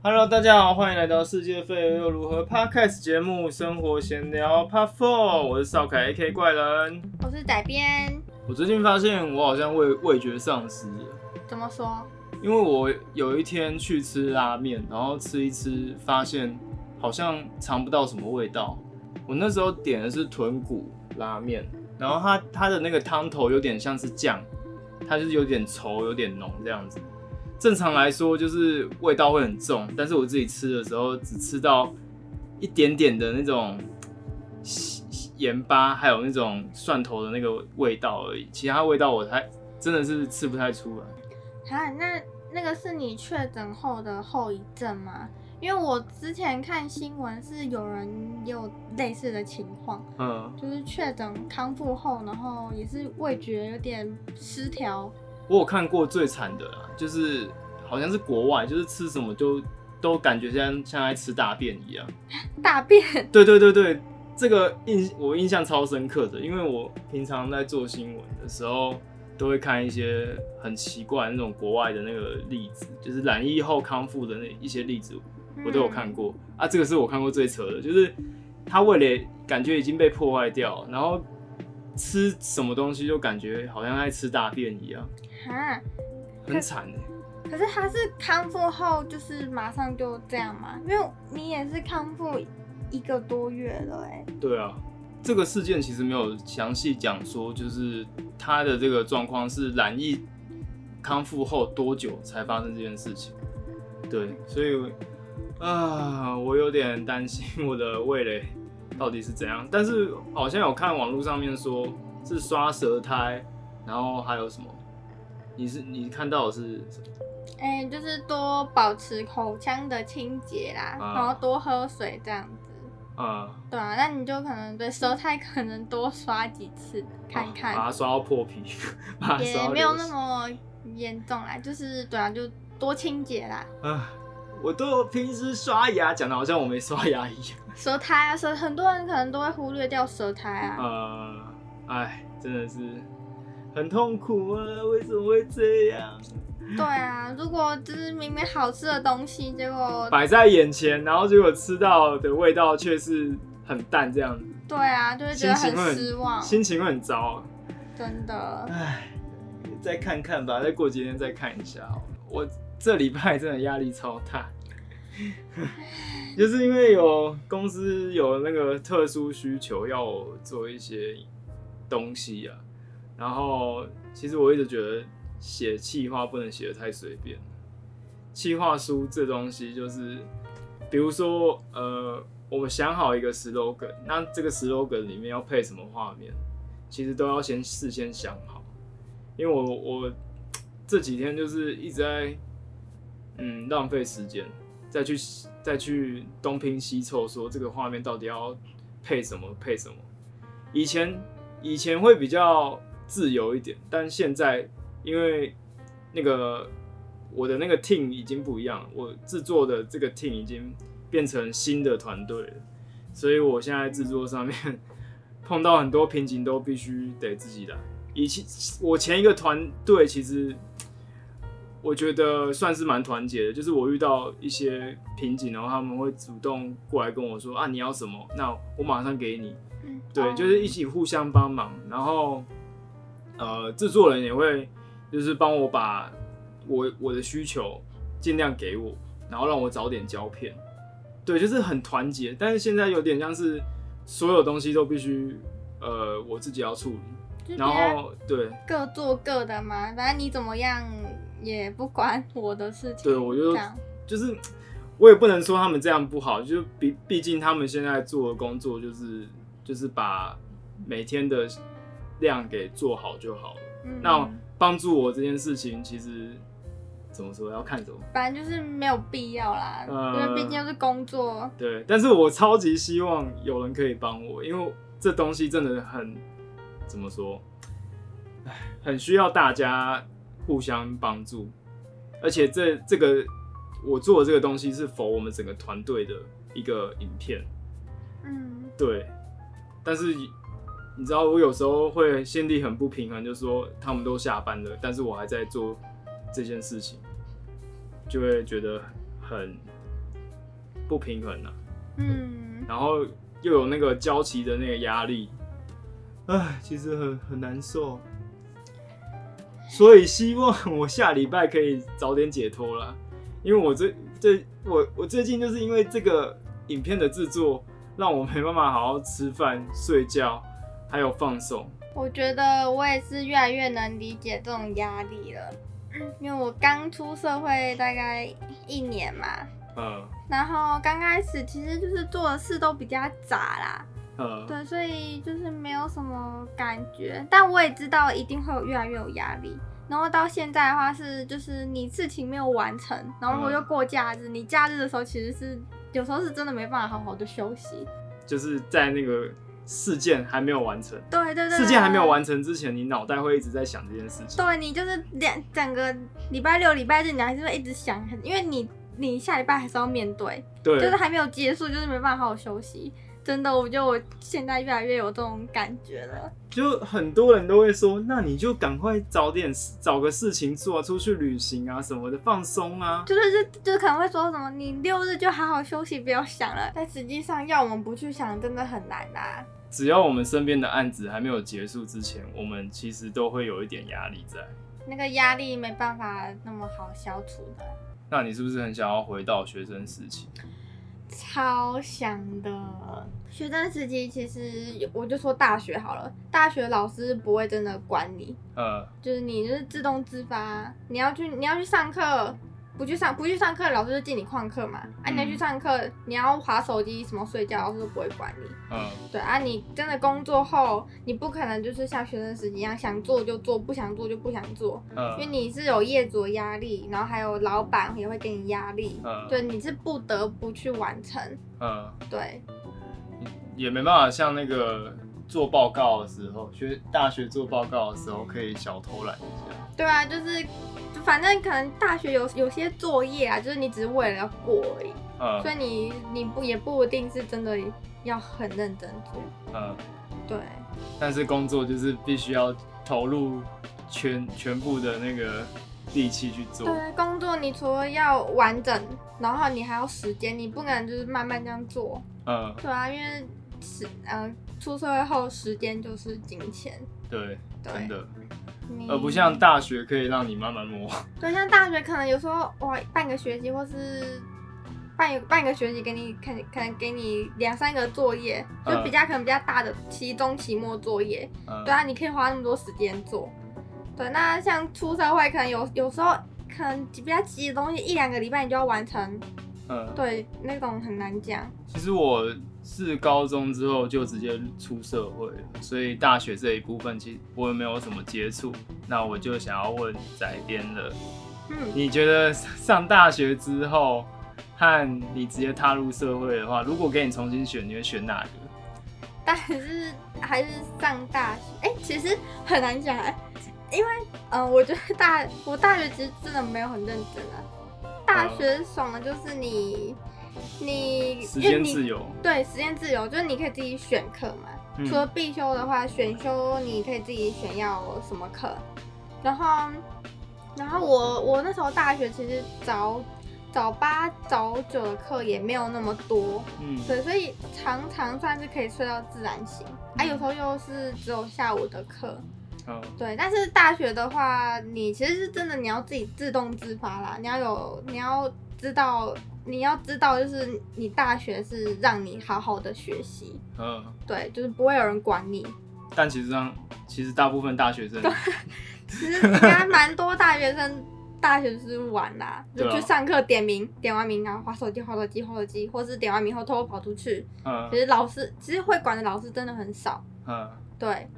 Hello，大家好，欢迎来到世界废又如何 Podcast 节目《生活闲聊 Part Four》，我是少凯 AK 怪人。我是仔编，我最近发现我好像味味觉丧失了，怎么说？因为我有一天去吃拉面，然后吃一吃，发现好像尝不到什么味道。我那时候点的是豚骨拉面，然后它它的那个汤头有点像是酱，它就是有点稠，有点浓这样子。正常来说就是味道会很重，但是我自己吃的时候只吃到一点点的那种盐巴，还有那种蒜头的那个味道而已，其他味道我还真的是吃不太出来。啊，那那个是你确诊后的后遗症吗？因为我之前看新闻是有人有类似的情况，嗯，就是确诊康复后，然后也是味觉有点失调。我有看过最惨的啦，就是好像是国外，就是吃什么就都感觉像像在吃大便一样。大便？对对对对，这个印我印象超深刻的，因为我平常在做新闻的时候，都会看一些很奇怪那种国外的那个例子，就是染疫后康复的那一些例子，我都有看过、啊。这个是我看过最扯的，就是他为了感觉已经被破坏掉，然后吃什么东西就感觉好像在吃大便一样。啊，很惨哎！可是他是康复后就是马上就这样吗？因为你也是康复一个多月了哎。对啊，这个事件其实没有详细讲说，就是他的这个状况是染疫康复后多久才发生这件事情。对，所以啊，我有点担心我的味蕾到底是怎样。但是好像有看网络上面说是刷舌苔，然后还有什么？你是你看到的是什么？哎、就是多保持口腔的清洁啦，啊然后多喝水这样子。啊、对啊，那你就可能对舌苔可能多刷几次看把看，它刷到破皮，也没有那么严重啦，就是对啊，就多清洁啦。啊，我都平时刷牙，讲的好像我没刷牙一样。舌苔啊，舌很多人可能都会忽略掉舌苔啊。呃，哎，真的是很痛苦啊！为什么会这样？对啊，如果就是明明好吃的东西，结果摆在眼前，然后结果吃到的味道却是很淡，这样子对啊，就会觉得很失望，心情会很糟啊。真的。唉，再看看吧，再过几天再看一下。我这礼拜真的压力超大，就是因为有公司有那个特殊需求要我做一些东西啊，然后其实我一直觉得写企划不能写的太随便，企划书这东西就是，比如说呃，我们想好一个 slogan，那这个 slogan 里面要配什么画面，其实都要先事先想好，因为我我这几天就是一直在嗯浪费时间，再去再去东拼西凑，说这个画面到底要配什么配什么。以前以前会比较自由一点，但现在因为那个我的那个 team 已经不一样了，我制作的这个 team 已经变成新的团队了，所以我现在制作上面碰到很多瓶颈，都必须得自己来。以前我前一个团队其实我觉得算是蛮团结的，就是我遇到一些瓶颈，然后他们会主动过来跟我说啊你要什么，那我马上给你。对，就是一起互相帮忙，然后呃，制作人也会就是帮我把我我的需求尽量给我，然后让我早点胶片。对，就是很团结，但是现在有点像是所有东西都必须呃我自己要处理，然后对各做各的嘛，反正你怎么样也不管 我的事情。对，我就这样就是我也不能说他们这样不好，就是毕毕竟他们现在做的工作就是就是把每天的量给做好就好了。嗯。那帮助我这件事情，其实怎么说要看什么。反正就是没有必要啦，呃因为毕竟是工作。对，但是我超级希望有人可以帮我，因为这东西真的很怎么说，唉，很需要大家互相帮助，而且这这个我做的这个东西是否我们整个团队的一个影片，嗯，对，但是你知道我有时候会心里很不平衡，就说他们都下班了，但是我还在做这件事情，就会觉得很不平衡啊，嗯，然后又有那个交期的那个压力，唉，其实很很难受。所以希望我下礼拜可以早点解脱啦，因为我最最我我最近就是因为这个影片的制作，让我没办法好好吃饭、睡觉，还有放松。我觉得我也是越来越能理解这种压力了，因为我刚出社会大概一年嘛，嗯然后刚开始其实就是做的事都比较杂啦，嗯，对，所以就是没有什么感觉，但我也知道一定会有越来越有压力。然后到现在的话是，就是你事情没有完成，然后我又过假日，你假日的时候其实是有时候是真的没办法好好的休息。就是在那个事件还没有完成，对对对，事件还没有完成之前，你脑袋会一直在想这件事情。对你就是两整个礼拜六、礼拜日，你还是会一直想，因为你你下礼拜还是要面对，对，就是还没有结束，就是没办法好好休息。真的，我觉得我现在越来越有这种感觉了。就很多人都会说，那你就赶快找点找个事情做，出去旅行啊什么的，放松啊。就是就就是可能会说什么，你六日就好好休息，不要想了。但实际上要我们不去想，真的很难啊。只要我们身边的案子还没有结束之前，我们其实都会有一点压力在。那个压力没办法那么好消除的，那你是不是很想要回到学生时期？超想的。学生时期其实我就说大学好了，大学老师不会真的管你，呃，就是你就是自动自发，你要去你要去上课，不去上不去上课，老师就记你旷课嘛。啊，你要去上课，你要划手机什么睡觉，老师都不会管你。嗯对啊，你真的工作后，你不可能就是像学生时期一样想做就做，不想做就不想做，嗯因为嗯你是有业主的压力，然后还有老板也会给你压力，嗯，对，你是不得不去完成。嗯，对，也没办法像那个做报告的时候，学大学做报告的时候可以小偷懒一下。对啊，就是就反正可能大学有有些作业啊，就是你只是为了要过而已，所嗯以你你不也不一定是真的要很认真做。嗯，对，但是工作就是必须要投入全全部的那个力气去做。对，工作你除了要完整，然后你还要时间，你不可能就是慢慢这样做。嗯，对啊，因为时呃出社会后时间就是金钱，对，对。真的，你而不像大学可以让你慢慢摸。对，像大学可能有时候哇半个学期或是半半个学期给你可能可能给你两三个作业，就嗯比较可能比较大的期中、期末作业，嗯，对啊，你可以花那么多时间做。对，那像出社会可能有有时候可能比较急的东西，一两个礼拜你就要完成，嗯，对，那种很难讲。其实我是高中之后就直接出社会了，所以大学这一部分其实我也没有什么接触。那我就想要问仔编了，嗯，你觉得上大学之后和你直接踏入社会的话，如果给你重新选，你会选哪个？但是还是上大学，哎、其实很难讲哎，因为嗯、呃我觉得大我大学其实真的没有很认真啊。大学爽的就是你你时间自由，对时间自由，就是你可以自己选课嘛。嗯除了必修的话，选修你可以自己选要什么课。然后，然后我我那时候大学其实早早八早九的课也没有那么多，嗯对，所以常常算是可以睡到自然醒。啊，有时候又是只有下午的课，嗯对。但是大学的话，你其实是真的你要自己自动自发啦，你要有你要知道你要知道，就是你大学是让你好好的学习，嗯，对，就是不会有人管你。但其实上，其实大部分大学生，其实应该蛮多大学生大学就是玩 啦，就去上课点名，点完名然后划手机、划手机、划手机，或是点完名后偷偷跑出去。嗯。其实老师其实会管的老师真的很少，嗯。对。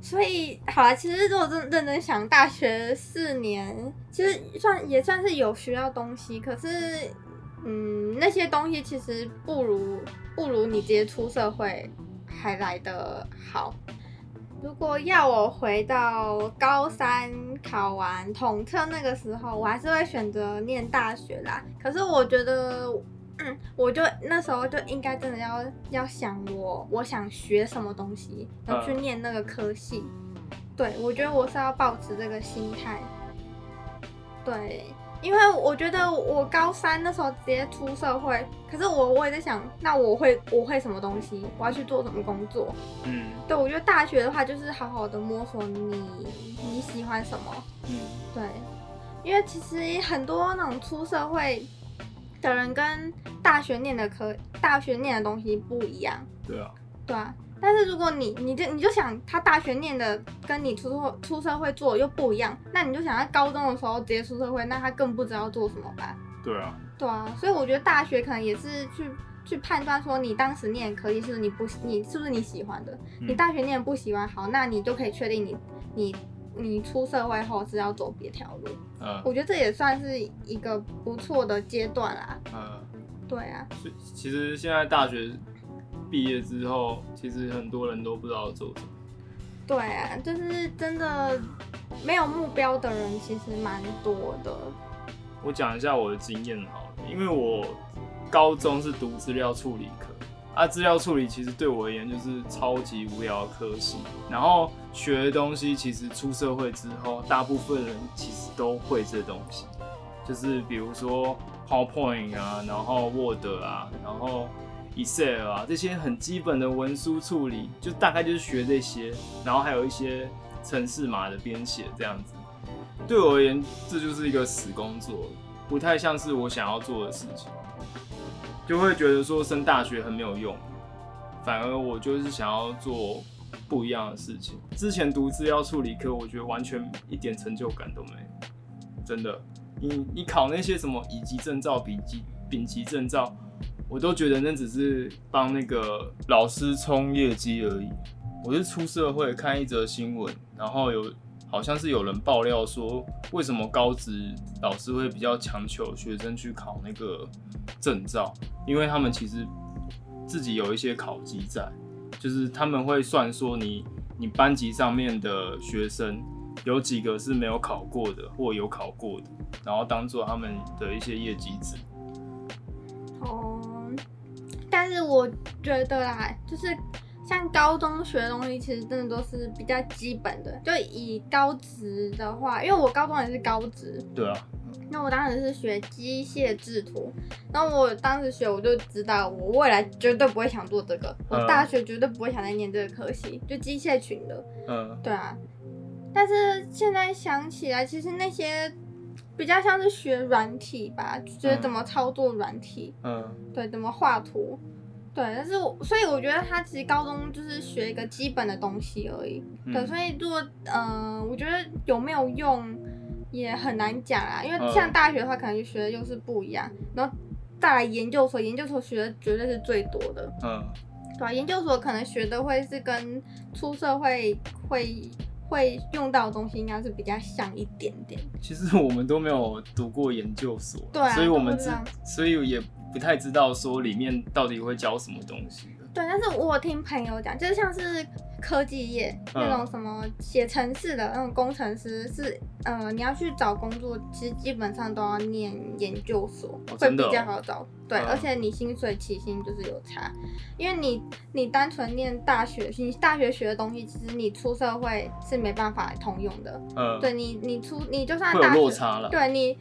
所以好了，其实如果真认真想，大学四年其实算也算是有学到东西，可是嗯，那些东西其实不如不如你直接出社会还来得好。如果要我回到高三考完统测那个时候，我还是会选择念大学啦。可是我觉得，嗯，我就那时候就应该真的要要想我我想学什么东西，然后去念那个科系。对，我觉得我是要保持这个心态。对，因为我觉得我高三那时候直接出社会，可是我我也在想，那我会我会什么东西，我要去做什么工作？嗯对，我觉得大学的话就是好好的摸索你你喜欢什么。嗯，对，因为其实很多那种出社会的人跟大学念的科大学念的东西不一样，对啊，对啊。但是如果你你就你就想他大学念的跟你出社出社会做又不一样，那你就想他高中的时候直接出社会，那他更不知道做什么吧？对啊，对啊，所以我觉得大学可能也是去去判断说你当时念的科技是你不你是不是你喜欢的，你嗯大学念不喜欢，好，那你就可以确定你你你出社会后是要走别条路。嗯我觉得这也算是一个不错的阶段啦。嗯，对啊，所以其实现在大学毕业之后，其实很多人都不知道做什么。对啊，就是真的没有目标的人其实蛮多的。我讲一下我的经验好了，因为我高中是读资料处理科，啊，资料处理其实对我而言就是超级无聊的科系，然后学的东西其实出社会之后，大部分人其实都会这东西，就是比如说 PowerPoint 啊，然后 Word 啊，然后 Excel 啊这些很基本的文书处理，就大概就是学这些，然后还有一些程式码的编写这样子。对我而言，这就是一个死工作，不太像是我想要做的事情，就会觉得说升大学很没有用，反而我就是想要做不一样的事情。之前读资料处理科，我觉得完全一点成就感都没有，真的。你你考那些什么乙级证照、丙级丙级证照，我都觉得那只是帮那个老师冲业绩而已。我是出社会看一则新闻，然后有好像是有人爆料说，为什么高职老师会比较强求学生去考那个证照，因为他们其实自己有一些考绩在，就是他们会算说你你班级上面的学生有几个是没有考过的，或有考过的，然后当做他们的一些业绩值。哦，但是我觉得啦，就是像高中学的东西，其实真的都是比较基本的。就以高职的话，因为我高中也是高职，对啊，那我当时是学机械制图，然后我当时学我就知道，我未来绝对不会想做这个，我嗯大学绝对不会想再念这个科系，就机械群的。嗯。对啊，但是现在想起来，其实那些比较像是学软体吧，就是怎么操作软体，嗯对，怎么画图，对。但是我所以我觉得他其实高中就是学一个基本的东西而已，对。嗯所以如果嗯、呃我觉得有没有用也很难讲啊，因为嗯像大学的话，可能学的又是不一样，然后再来研究所，研究所学的绝对是最多的。嗯，对啊，研究所可能学的会是跟出社会会会用到的东西，应该是比较像一点点。其实我们都没有读过研究所，对啊所以我们知所以也不太知道说里面到底会教什么东西。对，但是我听朋友讲，就是像是科技业、嗯那种什么写程式的那种工程师，是呃你要去找工作，其实基本上都要念研究所，会比较好找。对，嗯而且你薪水起薪就是有差，因为你你单纯念大学，你大学学的东西，其实你出社会是没办法通用的。嗯，对你，你出你就算有大学落差了。对你，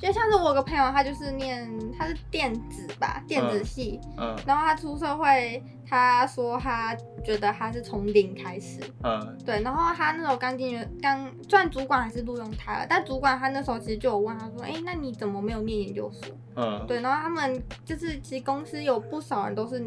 就像是我有个朋友，他就是念他是电子吧，电子系，嗯然后他出社会，他说他觉得他是从零开始，嗯对，然后他那时候刚进去，刚虽然主管还是录用他了，但主管他那时候其实就有问他说，哎，那你怎么没有念研究所？嗯，对，然后他们就是其实公司有不少人都是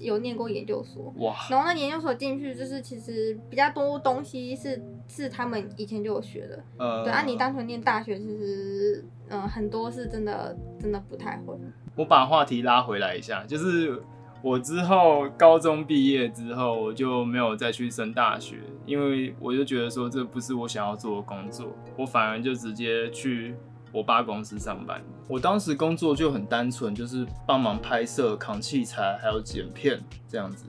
有念过研究所。哇，然后那研究所进去，就是其实比较多东西是是他们以前就有学的，呃，对啊，你单纯念大学，其实嗯、呃很多是真的真的不太会。我把话题拉回来一下，就是我之后高中毕业之后，我就没有再去升大学，因为我就觉得说这不是我想要做的工作，我反而就直接去我爸公司上班。我当时工作就很单纯，就是帮忙拍摄、扛器材，还有剪片这样子。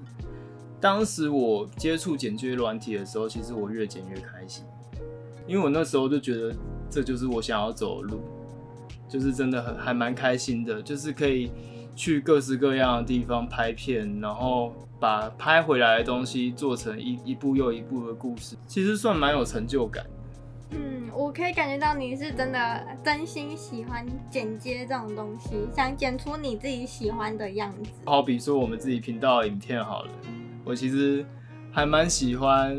当时我接触剪接软体的时候，其实我越剪越开心，因为我那时候就觉得这就是我想要走的路。就是真的很还蛮开心的，就是可以去各式各样的地方拍片，然后把拍回来的东西做成一一部又一部的故事，其实算蛮有成就感。嗯，我可以感觉到你是真的真心喜欢剪接这种东西，想剪出你自己喜欢的样子。好比说我们自己频道影片好了，我其实还蛮喜欢，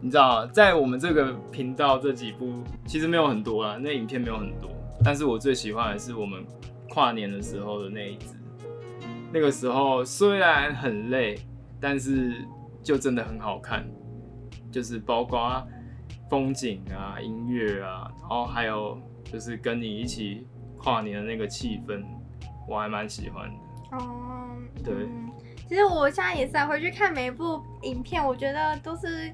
你知道，在我们这个频道这几部其实没有很多啦，那影片没有很多，但是我最喜欢的是我们跨年的时候的那一支。那个时候虽然很累，但是就真的很好看，就是包括风景啊、音乐啊，然后还有就是跟你一起跨年的那个气氛，我还蛮喜欢的。哦，对嗯其实我现在也是啊回去看每一部影片，我觉得都是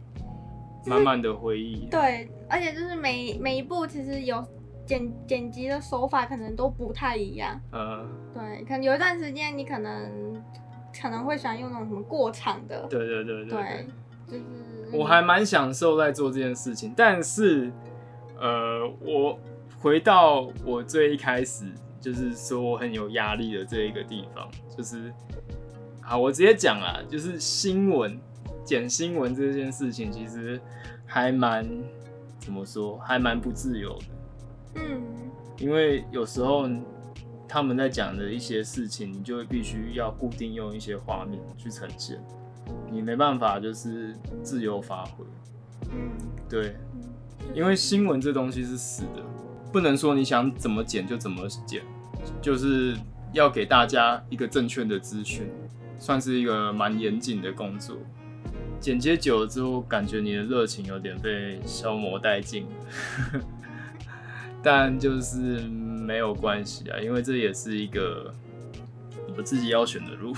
就是满满的回忆。对，而且就是每每一部其实有剪剪辑的手法可能都不太一样。呃，对，可能有一段时间你可能可能会喜欢用那种什么过场的，对对对对对，就是我还蛮享受在做这件事情，但是，呃，我回到我最一开始就是说我很有压力的这一个地方，就是，好，我直接讲啊，就是新闻剪新闻这件事情，其实还蛮怎么说，还蛮不自由的，嗯。因为有时候他们在讲的一些事情，你就会必须要固定用一些画面去呈现，你没办法就是自由发挥。嗯对，嗯，因为新闻这东西是死的，不能说你想怎么剪就怎么剪，就是要给大家一个正确的资讯，算是一个蛮严谨的工作。剪接久了之后，感觉你的热情有点被消磨殆尽，但就是没有关系啊，因为这也是一个我自己要选的路。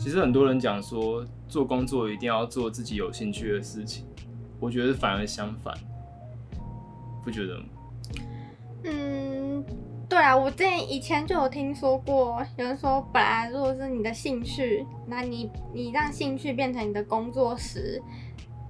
其实很多人讲说，做工作一定要做自己有兴趣的事情，我觉得反而相反，不觉得吗？嗯，对啊，我之前以前就有听说过，有人说，本来如果是你的兴趣，那你你让兴趣变成你的工作时，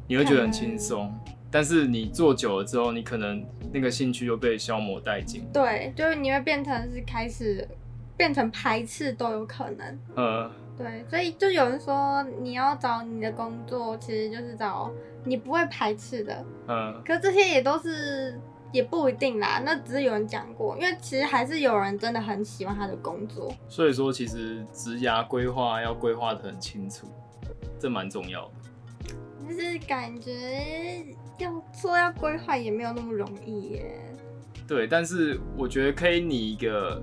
你会觉得很轻松，但是你做久了之后，你可能那个兴趣又被消磨殆尽。对，就是你会变成是开始变成排斥都有可能。呃，对，所以就有人说，你要找你的工作，其实就是找你不会排斥的。嗯，可这些也都是也不一定啦，那只是有人讲过，因为其实还是有人真的很喜欢他的工作。所以说其实职涯规划要规划的很清楚，这蛮重要的。就是感觉要做要规划也没有那么容易耶。对，但是我觉得可以拟一个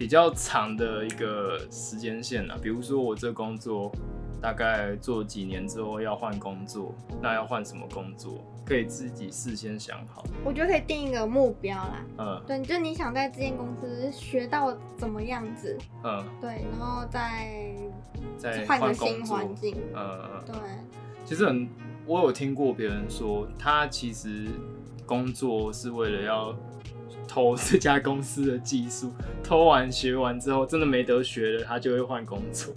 比较长的一个时间线啊，比如说我这工作大概做几年之后要换工作，那要换什么工作，可以自己事先想好。我觉得可以定一个目标啦，嗯。对，就你想在这间公司学到怎么样子，嗯，对，然后再再换个新环。境，嗯，对，其实很，我有听过别人说，他其实工作是为了要偷这家公司的技术，偷完学完之后，真的没得学了，他就会换工作。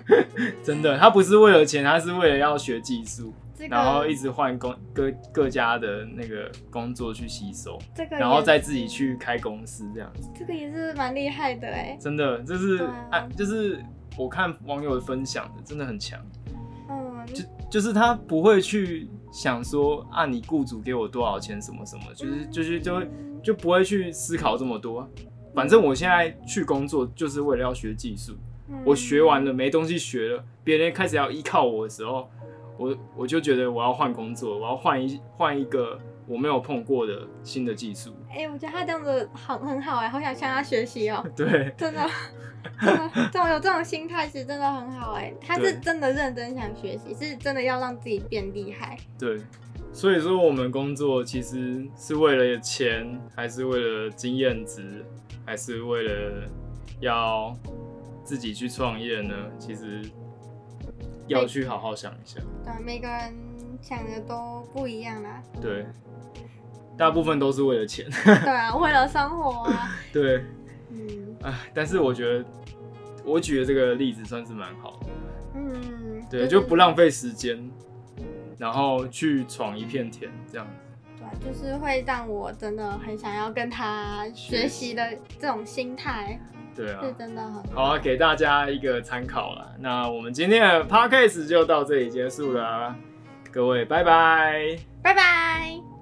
真的，他不是为了钱，他是为了要学技术，这个然后一直换工各各家的那个工作去吸收，这个然后再自己去开公司这样子。这个也是蛮厉害的哎，真的，这是对啊啊，就是我看网友分享的，真的很强。嗯，就就是他不会去想说啊，你雇主给我多少钱什么什么，就是就是就会就不会去思考这么多。反正我现在去工作就是为了要学技术，嗯我学完了没东西学了，别人开始要依靠我的时候，我我就觉得我要换工作，我要换一换一个我没有碰过的新的技术。哎、我觉得他这样子很很好哎，好想向他学习哦，对，真的，这种有这种心态其实真的很好哎，他是真的认真想学习，是真的要让自己变厉害。对，所以说我们工作其实是为了钱，还是为了经验值，还是为了要自己去创业呢？其实要去好好想一下。对，每个人想的都不一样啦。对，大部分都是为了钱。对啊，为了生活啊，对，嗯唉，但是我觉得我举的这个例子算是蛮好的。嗯，对，就不浪费时间，然后去闯一片天，这样子。对，就是会让我真的很想要跟他学习的这种心态，对啊。是真的很好啊，给大家一个参考啦。那我们今天的 podcast 就到这里结束了，各位拜拜。拜拜。